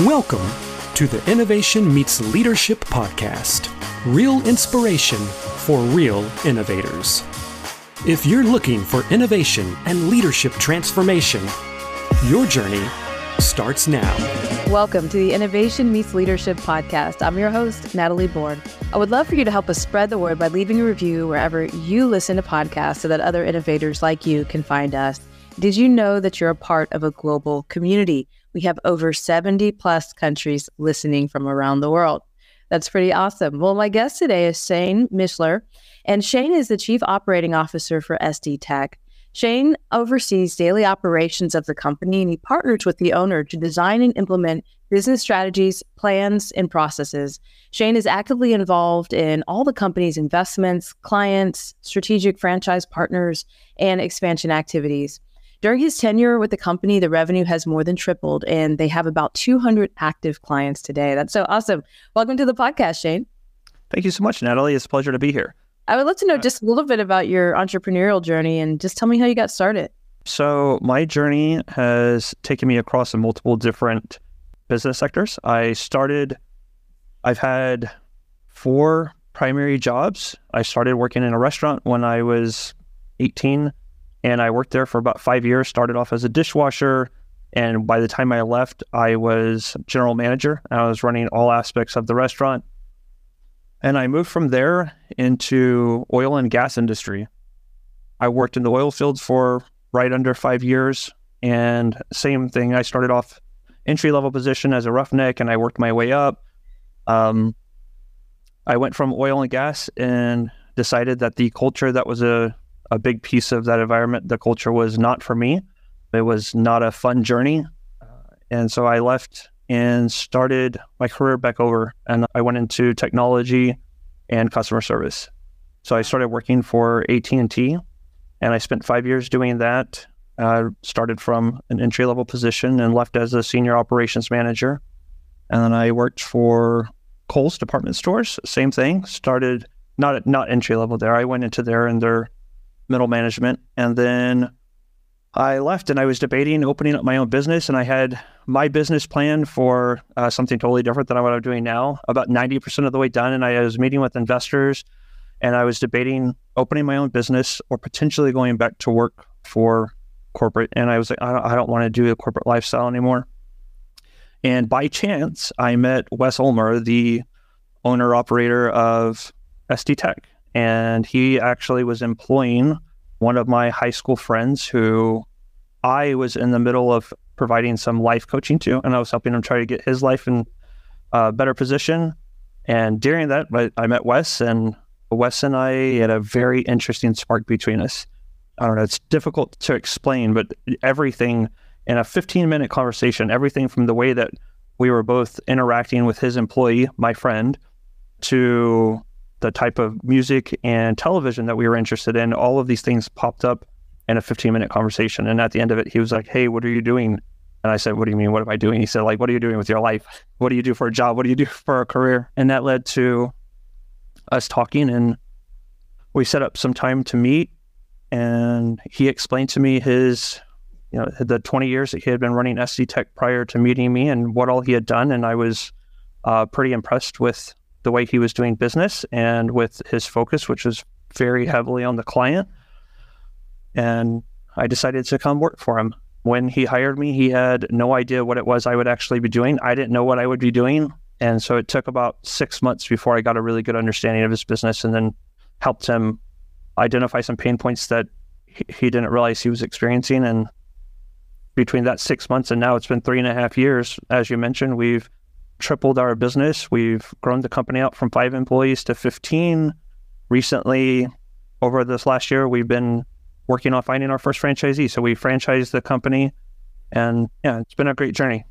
Welcome to the Innovation Meets Leadership podcast real inspiration for real innovators. If you're looking for innovation and leadership transformation, your journey starts now. Welcome to the Innovation Meets Leadership podcast. I'm your host, Natalie Born. I would love for you to help us spread the word by leaving a review wherever you listen to podcasts so that other innovators like you can find us. Did you know that you're a part of a global community? We have over 70 plus countries listening from around the world. That's pretty awesome. Well, my guest today is Shane Mishler, and Shane is the Chief Operating Officer for SD Tech. Shane oversees daily operations of the company and he partners with the owner to design and implement business strategies, plans, and processes. Shane is actively involved in all the company's investments, clients, strategic franchise partners, and expansion activities. During his tenure with the company, the revenue has more than tripled, and they have about 200 active clients today. That's so awesome. Welcome to the podcast, Shane. Thank you so much, Natalie. It's a pleasure to be here. I would love to know uh, just a little bit about your entrepreneurial journey and just tell me how you got started. So, my journey has taken me across multiple different business sectors. I started, I've had four primary jobs. I started working in a restaurant when I was 18 and I worked there for about five years. Started off as a dishwasher, and by the time I left, I was general manager. I was running all aspects of the restaurant, and I moved from there into oil and gas industry. I worked in the oil fields for right under five years, and same thing. I started off entry level position as a roughneck, and I worked my way up. Um, I went from oil and gas and decided that the culture that was a a big piece of that environment. The culture was not for me. It was not a fun journey. Uh, and so I left and started my career back over and I went into technology and customer service. So I started working for AT&T and I spent 5 years doing that. I started from an entry level position and left as a senior operations manager. And then I worked for Kohl's department stores, same thing. Started not not entry level there. I went into there and their middle management. And then I left and I was debating opening up my own business. And I had my business plan for uh, something totally different than what I'm doing now, about 90% of the way done. And I was meeting with investors and I was debating opening my own business or potentially going back to work for corporate. And I was like, I don't, I don't want to do the corporate lifestyle anymore. And by chance, I met Wes Ulmer, the owner operator of SD Tech and he actually was employing one of my high school friends who I was in the middle of providing some life coaching to, and I was helping him try to get his life in a better position. And during that, I met Wes, and Wes and I had a very interesting spark between us. I don't know, it's difficult to explain, but everything in a 15 minute conversation, everything from the way that we were both interacting with his employee, my friend, to the type of music and television that we were interested in, all of these things popped up in a 15 minute conversation. And at the end of it, he was like, Hey, what are you doing? And I said, What do you mean? What am I doing? He said, like, what are you doing with your life? What do you do for a job? What do you do for a career? And that led to us talking and we set up some time to meet and he explained to me his you know the 20 years that he had been running SD Tech prior to meeting me and what all he had done and I was uh, pretty impressed with the way he was doing business and with his focus, which was very heavily on the client. And I decided to come work for him. When he hired me, he had no idea what it was I would actually be doing. I didn't know what I would be doing. And so it took about six months before I got a really good understanding of his business and then helped him identify some pain points that he didn't realize he was experiencing. And between that six months and now it's been three and a half years, as you mentioned, we've tripled our business. We've grown the company up from five employees to 15. Recently, over this last year, we've been working on finding our first franchisee. So we franchised the company, and yeah, it's been a great journey.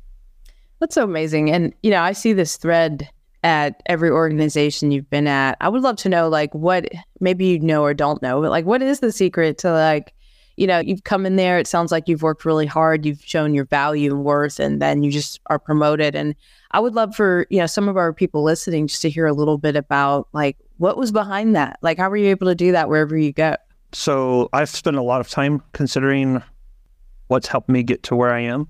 That's so amazing. And, you know, I see this thread at every organization you've been at. I would love to know, like, what maybe you know or don't know, but like, what is the secret to like, you know, you've come in there, it sounds like you've worked really hard, you've shown your value and worth, and then you just are promoted. And I would love for, you know, some of our people listening just to hear a little bit about like what was behind that? Like how were you able to do that wherever you go? So I've spent a lot of time considering what's helped me get to where I am.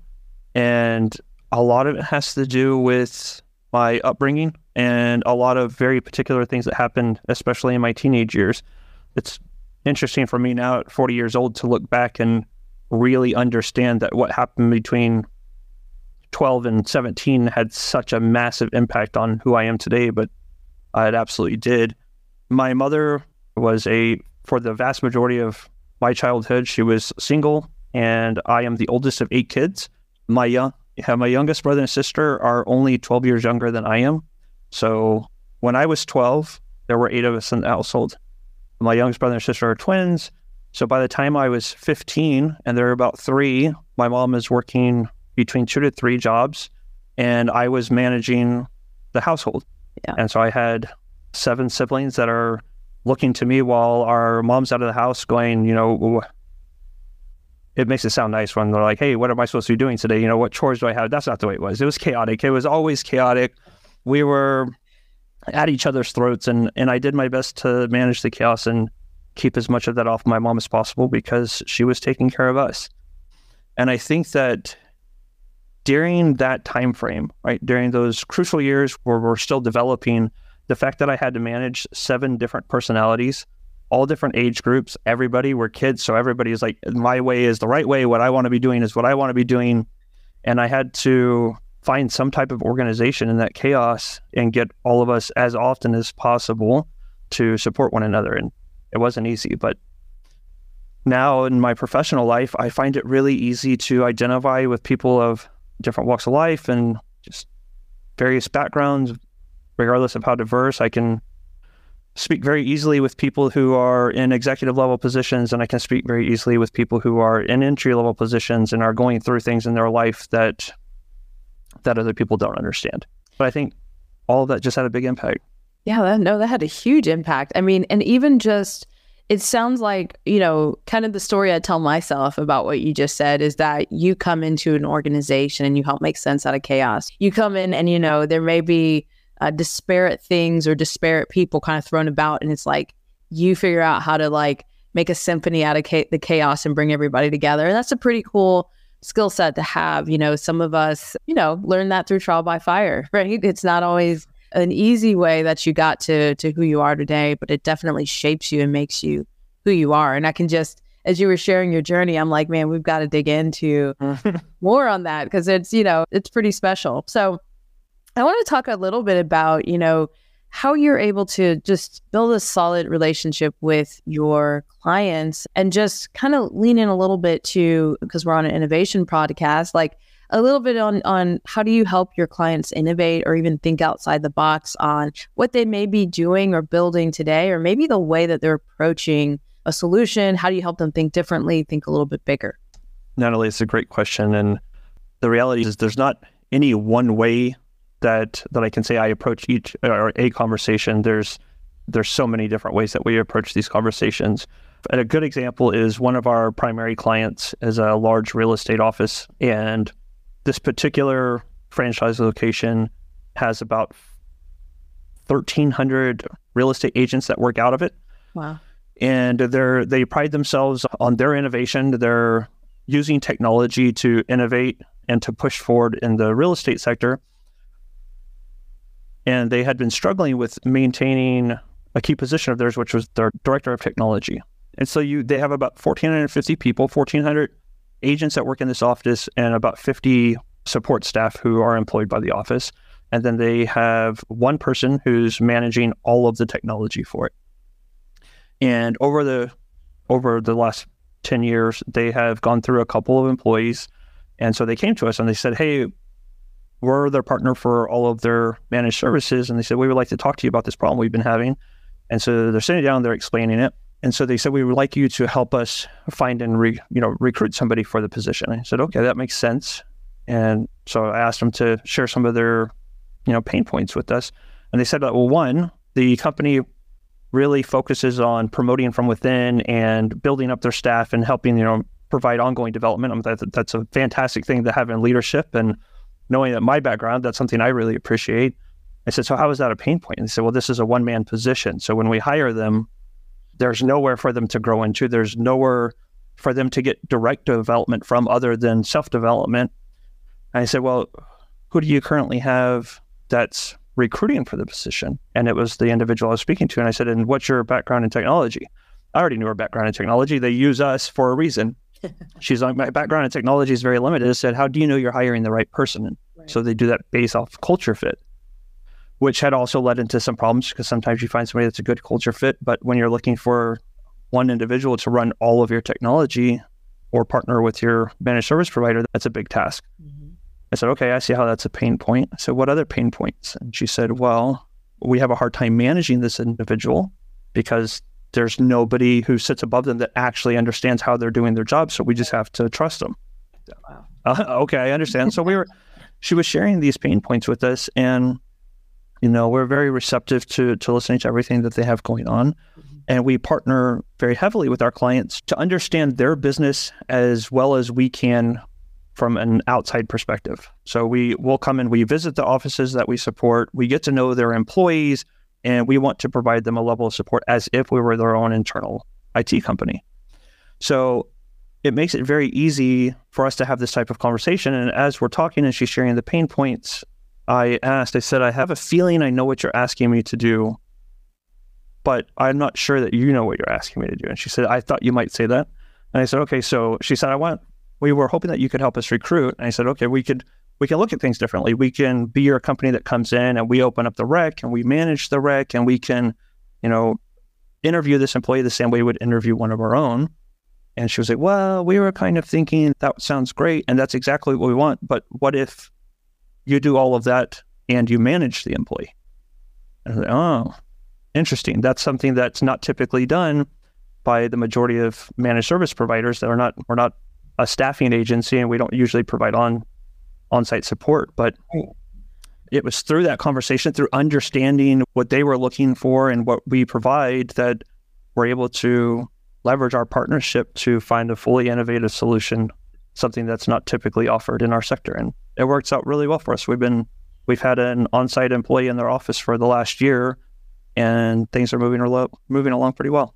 And a lot of it has to do with my upbringing and a lot of very particular things that happened, especially in my teenage years. It's interesting for me now at 40 years old to look back and really understand that what happened between 12 and 17 had such a massive impact on who I am today, but it absolutely did. My mother was a, for the vast majority of my childhood, she was single, and I am the oldest of eight kids. My young, my youngest brother and sister are only 12 years younger than I am. So when I was 12, there were eight of us in the household. My youngest brother and sister are twins. So by the time I was 15, and they're about three, my mom is working between two to three jobs, and I was managing the household. Yeah. And so I had seven siblings that are looking to me while our mom's out of the house going, you know, it makes it sound nice when they're like, hey, what am I supposed to be doing today? You know, what chores do I have? That's not the way it was. It was chaotic. It was always chaotic. We were at each other's throats, and, and I did my best to manage the chaos and keep as much of that off my mom as possible because she was taking care of us. And I think that during that time frame, right, during those crucial years where we're still developing, the fact that I had to manage seven different personalities, all different age groups, everybody were kids, so everybody is like, my way is the right way. What I want to be doing is what I want to be doing, and I had to find some type of organization in that chaos and get all of us as often as possible to support one another. And it wasn't easy, but now in my professional life, I find it really easy to identify with people of different walks of life and just various backgrounds, regardless of how diverse. I can speak very easily with people who are in executive level positions, and I can speak very easily with people who are in entry level positions and are going through things in their life that that other people don't understand. But I think all of that just had a big impact. Yeah, that, no, that had a huge impact. I mean, and even just it sounds like, you know, kind of the story I tell myself about what you just said is that you come into an organization and you help make sense out of chaos. You come in and, you know, there may be uh, disparate things or disparate people kind of thrown about. And it's like you figure out how to like make a symphony out of cha- the chaos and bring everybody together. And that's a pretty cool skill set to have. You know, some of us, you know, learn that through trial by fire, right? It's not always an easy way that you got to to who you are today, but it definitely shapes you and makes you who you are. And I can just as you were sharing your journey, I'm like, man, we've got to dig into mm-hmm. more on that because it's, you know, it's pretty special. So I want to talk a little bit about, you know, how you're able to just build a solid relationship with your clients and just kind of lean in a little bit to because we're on an innovation podcast like a little bit on on how do you help your clients innovate or even think outside the box on what they may be doing or building today or maybe the way that they're approaching a solution? How do you help them think differently think a little bit bigger? Natalie it's a great question and the reality is there's not any one way that that i can say i approach each or a conversation there's there's so many different ways that we approach these conversations and a good example is one of our primary clients is a large real estate office and this particular franchise location has about 1,300 real estate agents that work out of it. Wow. And they're, they pride themselves on their innovation. They're using technology to innovate and to push forward in the real estate sector. And they had been struggling with maintaining a key position of theirs, which was their director of technology. And so you they have about 1,450 people, 1,400 agents that work in this office and about 50 support staff who are employed by the office. And then they have one person who's managing all of the technology for it. And over the over the last 10 years, they have gone through a couple of employees. And so they came to us and they said, Hey, we're their partner for all of their managed services. And they said, We would like to talk to you about this problem we've been having. And so they're sitting down, they're explaining it. And so they said, we would like you to help us find and re, you know recruit somebody for the position. I said, okay, that makes sense. And so I asked them to share some of their you know pain points with us. And they said, that well, one, the company really focuses on promoting from within and building up their staff and helping you know provide ongoing development. I mean, that, that's a fantastic thing to have in leadership and knowing that my background, that's something I really appreciate. I said, so how is that a pain point? And they said, well, this is a one man position. So when we hire them, there's nowhere for them to grow into. There's nowhere for them to get direct development from other than self development. I said, well, who do you currently have that's recruiting for the position? And it was the individual I was speaking to. And I said, and what's your background in technology? I already knew her background in technology. They use us for a reason. She's like, my background in technology is very limited. I said, how do you know you're hiring the right person? Right. So they do that based off culture fit, which had also led into some problems because sometimes you find somebody that's a good culture fit, but when you're looking for one individual to run all of your technology or partner with your managed service provider, that's a big task. Mm-hmm. I said, okay, I see how that's a pain point. So what other pain points? And she said, well, we have a hard time managing this individual because there's nobody who sits above them that actually understands how they're doing their job. So we just have to trust them. Wow. Uh, okay, I understand. So we were, she was sharing these pain points with us, and you know, we're very receptive to to listening to everything that they have going on. Mm-hmm. And we partner very heavily with our clients to understand their business as well as we can from an outside perspective. So we will come and we visit the offices that we support. We get to know their employees and we want to provide them a level of support as if we were their own internal IT company. So it makes it very easy for us to have this type of conversation. And as we're talking and she's sharing the pain points, I asked, I said, I have a feeling I know what you're asking me to do, but I'm not sure that you know what you're asking me to do. And she said, I thought you might say that. And I said, okay. So she said, I want, we were hoping that you could help us recruit. And I said, okay, we could we can look at things differently. We can be your company that comes in and we open up the rec and we manage the rec and we can, you know, interview this employee the same way we would interview one of our own. And she was like, Well, we were kind of thinking that sounds great. And that's exactly what we want. But what if you do all of that and you manage the employee? And I was like, Oh, interesting. That's something that's not typically done by the majority of managed service providers that are not, we're not a staffing agency and we don't usually provide on on-site support. But it was through that conversation, through understanding what they were looking for and what we provide, that we're able to leverage our partnership to find a fully innovative solution, something that's not typically offered in our sector. And it works out really well for us. We've been we've had an on-site employee in their office for the last year, and things are moving moving along pretty well.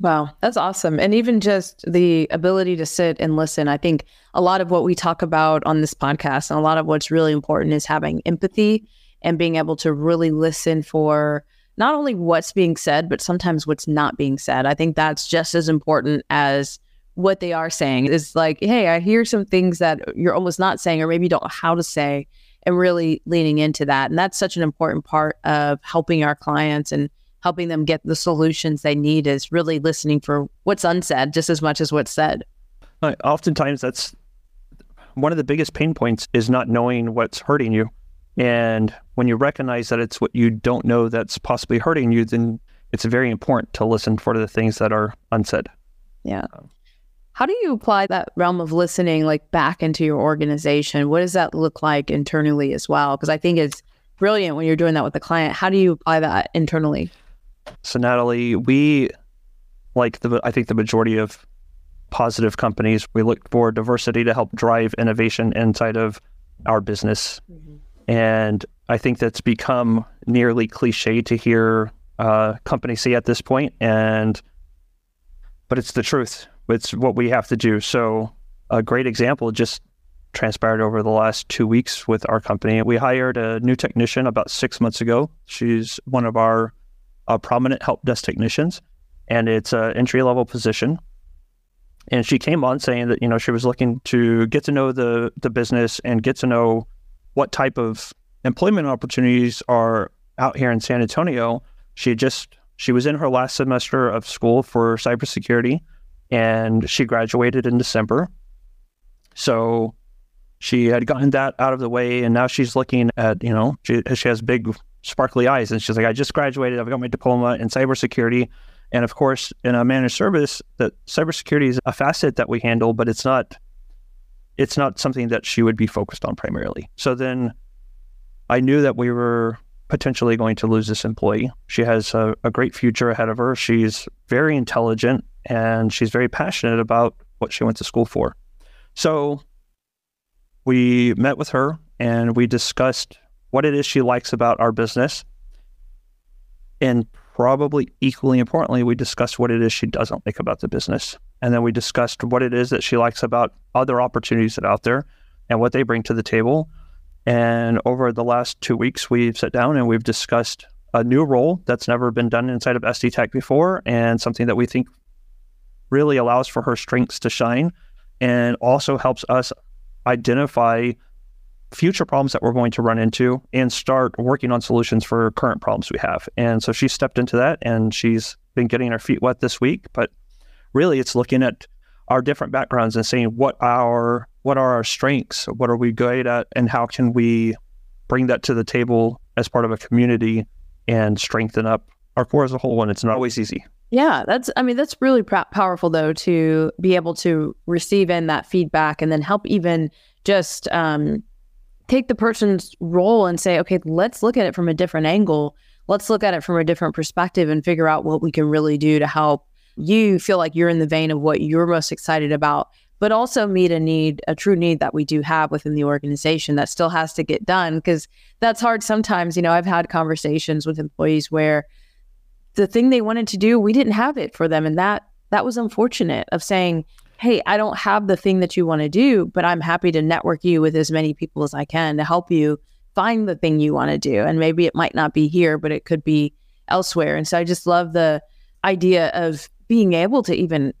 Wow, that's awesome. And even just the ability to sit and listen. I think a lot of what we talk about on this podcast and a lot of what's really important is having empathy and being able to really listen for not only what's being said, but sometimes what's not being said. I think that's just as important as what they are saying. Is like, hey, I hear some things that you're almost not saying, or maybe you don't know how to say, and really leaning into that. And that's such an important part of helping our clients and helping them get the solutions they need is really listening for what's unsaid just as much as what's said. Oftentimes, that's one of the biggest pain points is not knowing what's hurting you. And when you recognize that it's what you don't know that's possibly hurting you, then it's very important to listen for the things that are unsaid. Yeah. How do you apply that realm of listening like back into your organization? What does that look like internally as well? Because I think it's brilliant when you're doing that with the client. How do you apply that internally? So Natalie, we like the I think the majority of positive companies, we look for diversity to help drive innovation inside of our business. Mm-hmm. And I think that's become nearly cliche to hear uh, companies say at this point, and but it's the truth. It's what we have to do. So a great example just transpired over the last two weeks with our company. We hired a new technician about six months ago. She's one of our uh, prominent help desk technicians, and it's an entry level position. And she came on saying that you know she was looking to get to know the the business and get to know what type of employment opportunities are out here in San Antonio. She just she was in her last semester of school for cybersecurity, and she graduated in December. So she had gotten that out of the way, and now she's looking at you know she, she has big sparkly eyes. And she's like, I just graduated. I've got my diploma in cybersecurity. And of course, in a managed service, that cybersecurity is a facet that we handle, but it's not it's not something that she would be focused on primarily. So then I knew that we were potentially going to lose this employee. She has a, a great future ahead of her. She's very intelligent and she's very passionate about what she went to school for. So we met with her and we discussed what it is she likes about our business. And probably equally importantly, we discussed what it is she doesn't like about the business. And then we discussed what it is that she likes about other opportunities that are out there and what they bring to the table. And over the last two weeks, we've sat down and we've discussed a new role that's never been done inside of SD Tech before and something that we think really allows for her strengths to shine and also helps us identify future problems that we're going to run into and start working on solutions for current problems we have. And so she stepped into that and she's been getting her feet wet this week. But really, it's looking at our different backgrounds and saying what our what are our strengths, what are we good at, and how can we bring that to the table as part of a community and strengthen up our core as a whole. And it's not always easy. Yeah, that's, I mean, that's really powerful though to be able to receive in that feedback and then help even just um, take the person's role and say, okay, let's look at it from a different angle. Let's look at it from a different perspective and figure out what we can really do to help you feel like you're in the vein of what you're most excited about, but also meet a need, a true need that we do have within the organization that still has to get done. Because that's hard sometimes. You know, I've had conversations with employees where the thing they wanted to do, we didn't have it for them. And that that was unfortunate of saying, hey, I don't have the thing that you want to do, but I'm happy to network you with as many people as I can to help you find the thing you want to do. And maybe it might not be here, but it could be elsewhere. And so I just love the idea of being able to even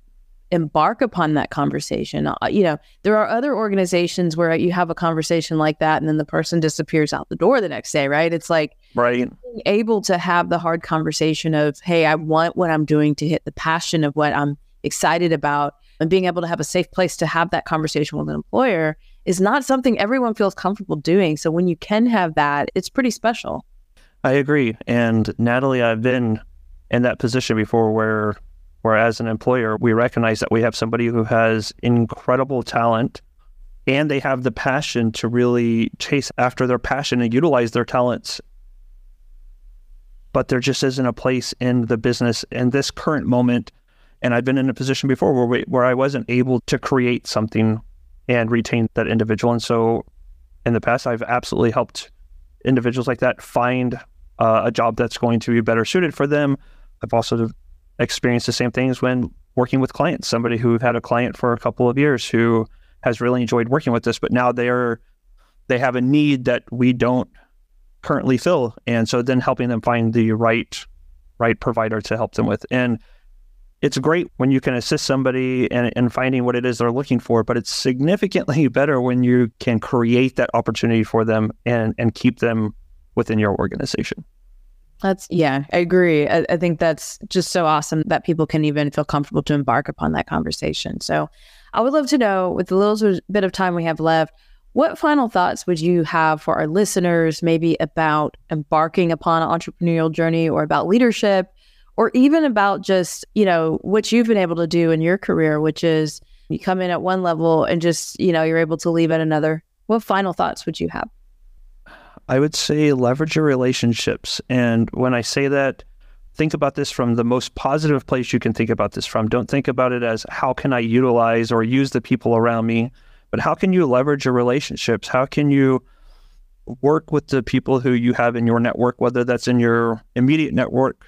embark upon that conversation. Uh, you know, there are other organizations where you have a conversation like that and then the person disappears out the door the next day, right? It's like right able to have the hard conversation of, "Hey, I want what I'm doing to hit the passion of what I'm excited about." And being able to have a safe place to have that conversation with an employer is not something everyone feels comfortable doing. So when you can have that, it's pretty special. I agree. And Natalie, I've been in that position before where where as an employer we recognize that we have somebody who has incredible talent and they have the passion to really chase after their passion and utilize their talents but there just isn't a place in the business in this current moment and I've been in a position before where we, where I wasn't able to create something and retain that individual and so in the past I've absolutely helped individuals like that find uh, a job that's going to be better suited for them I've also experienced the same things when working with clients. Somebody who had a client for a couple of years who has really enjoyed working with us, but now they're they have a need that we don't currently fill, and so then helping them find the right right provider to help them with. And it's great when you can assist somebody in finding what it is they're looking for, but it's significantly better when you can create that opportunity for them and and keep them within your organization. That's yeah, I agree. I, I, think that's just so awesome that people can even feel comfortable to embark upon that conversation. So, I would love to know, with the little bit of time we have left, what final thoughts would you have for our listeners, maybe about embarking upon an entrepreneurial journey, or about leadership, or even about just you know what you've been able to do in your career, which is you come in at one level and just you know you're able to leave at another. What final thoughts would you have? I would say leverage your relationships. And when I say that, think about this from the most positive place you can think about this from. Don't think about it as how can I utilize or use the people around me, but how can you leverage your relationships? How can you work with the people who you have in your network, whether that's in your immediate network,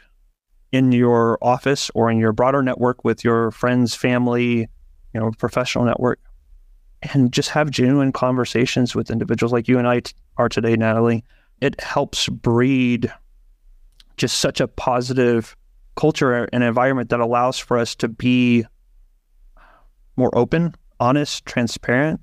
in your office, or in your broader network with your friends, family, you know, professional network? and just have genuine conversations with individuals like you and I t- are today, Natalie. It helps breed just such a positive culture and environment that allows for us to be more open, honest, transparent.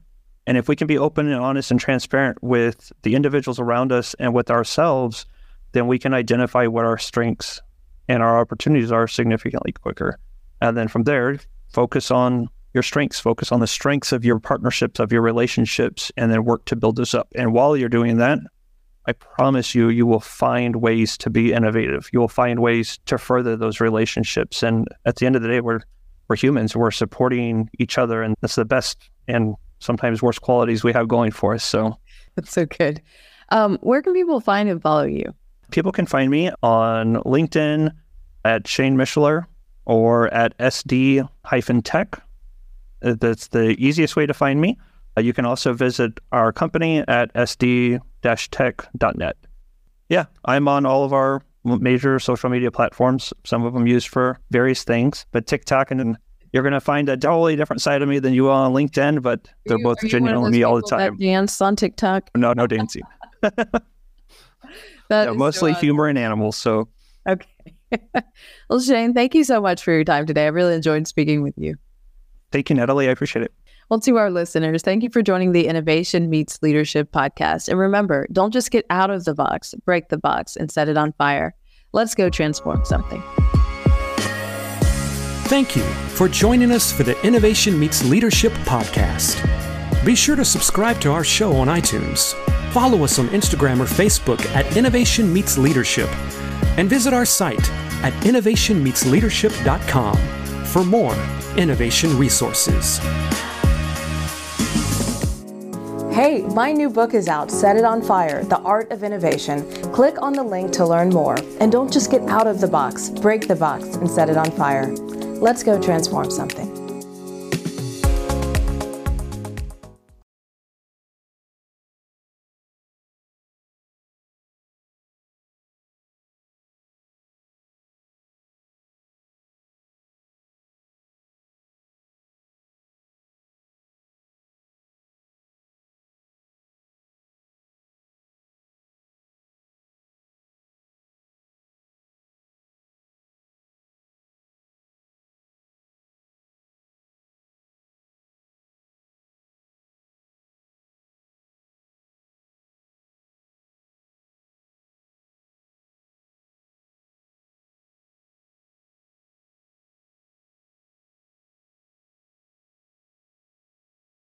And if we can be open and honest and transparent with the individuals around us and with ourselves, then we can identify what our strengths and our opportunities are significantly quicker. And then from there, focus on your strengths, focus on the strengths of your partnerships, of your relationships, and then work to build this up. And while you're doing that, I promise you, you will find ways to be innovative. You will find ways to further those relationships. And at the end of the day, we're we're humans. We're supporting each other, and that's the best and sometimes worst qualities we have going for us. So that's so good. Um, where can people find and follow you? People can find me on LinkedIn at Shane Mishler or at SD Tech uh, that's the easiest way to find me. Uh, you can also visit our company at sd-tech.net. Yeah, I'm on all of our major social media platforms, some of them used for various things, but TikTok and you're going to find a totally different side of me than you will on LinkedIn, but they're you- both are you one of genuinely me all the time. Dance on TikTok. No, no dancing. That No, is mostly so humor and animals. So Okay. well, Shane, thank you so much for your time today. I really enjoyed speaking with you. thank you, Natalie. I appreciate it. Well, to our listeners, thank you for joining the Innovation Meets Leadership podcast. And remember, don't just get out of the box, break the box, and set it on fire. Let's go transform something. Thank you for joining us for the Innovation Meets Leadership podcast. Be sure to subscribe to our show on iTunes. Follow us on Instagram or Facebook at Innovation Meets Leadership. And visit our site at innovationmeetsleadership.com for more innovation resources. Hey, my new book is out, Set It on Fire The Art of Innovation. Click on the link to learn more. And don't just get out of the box, break the box and set it on fire. Let's go transform something.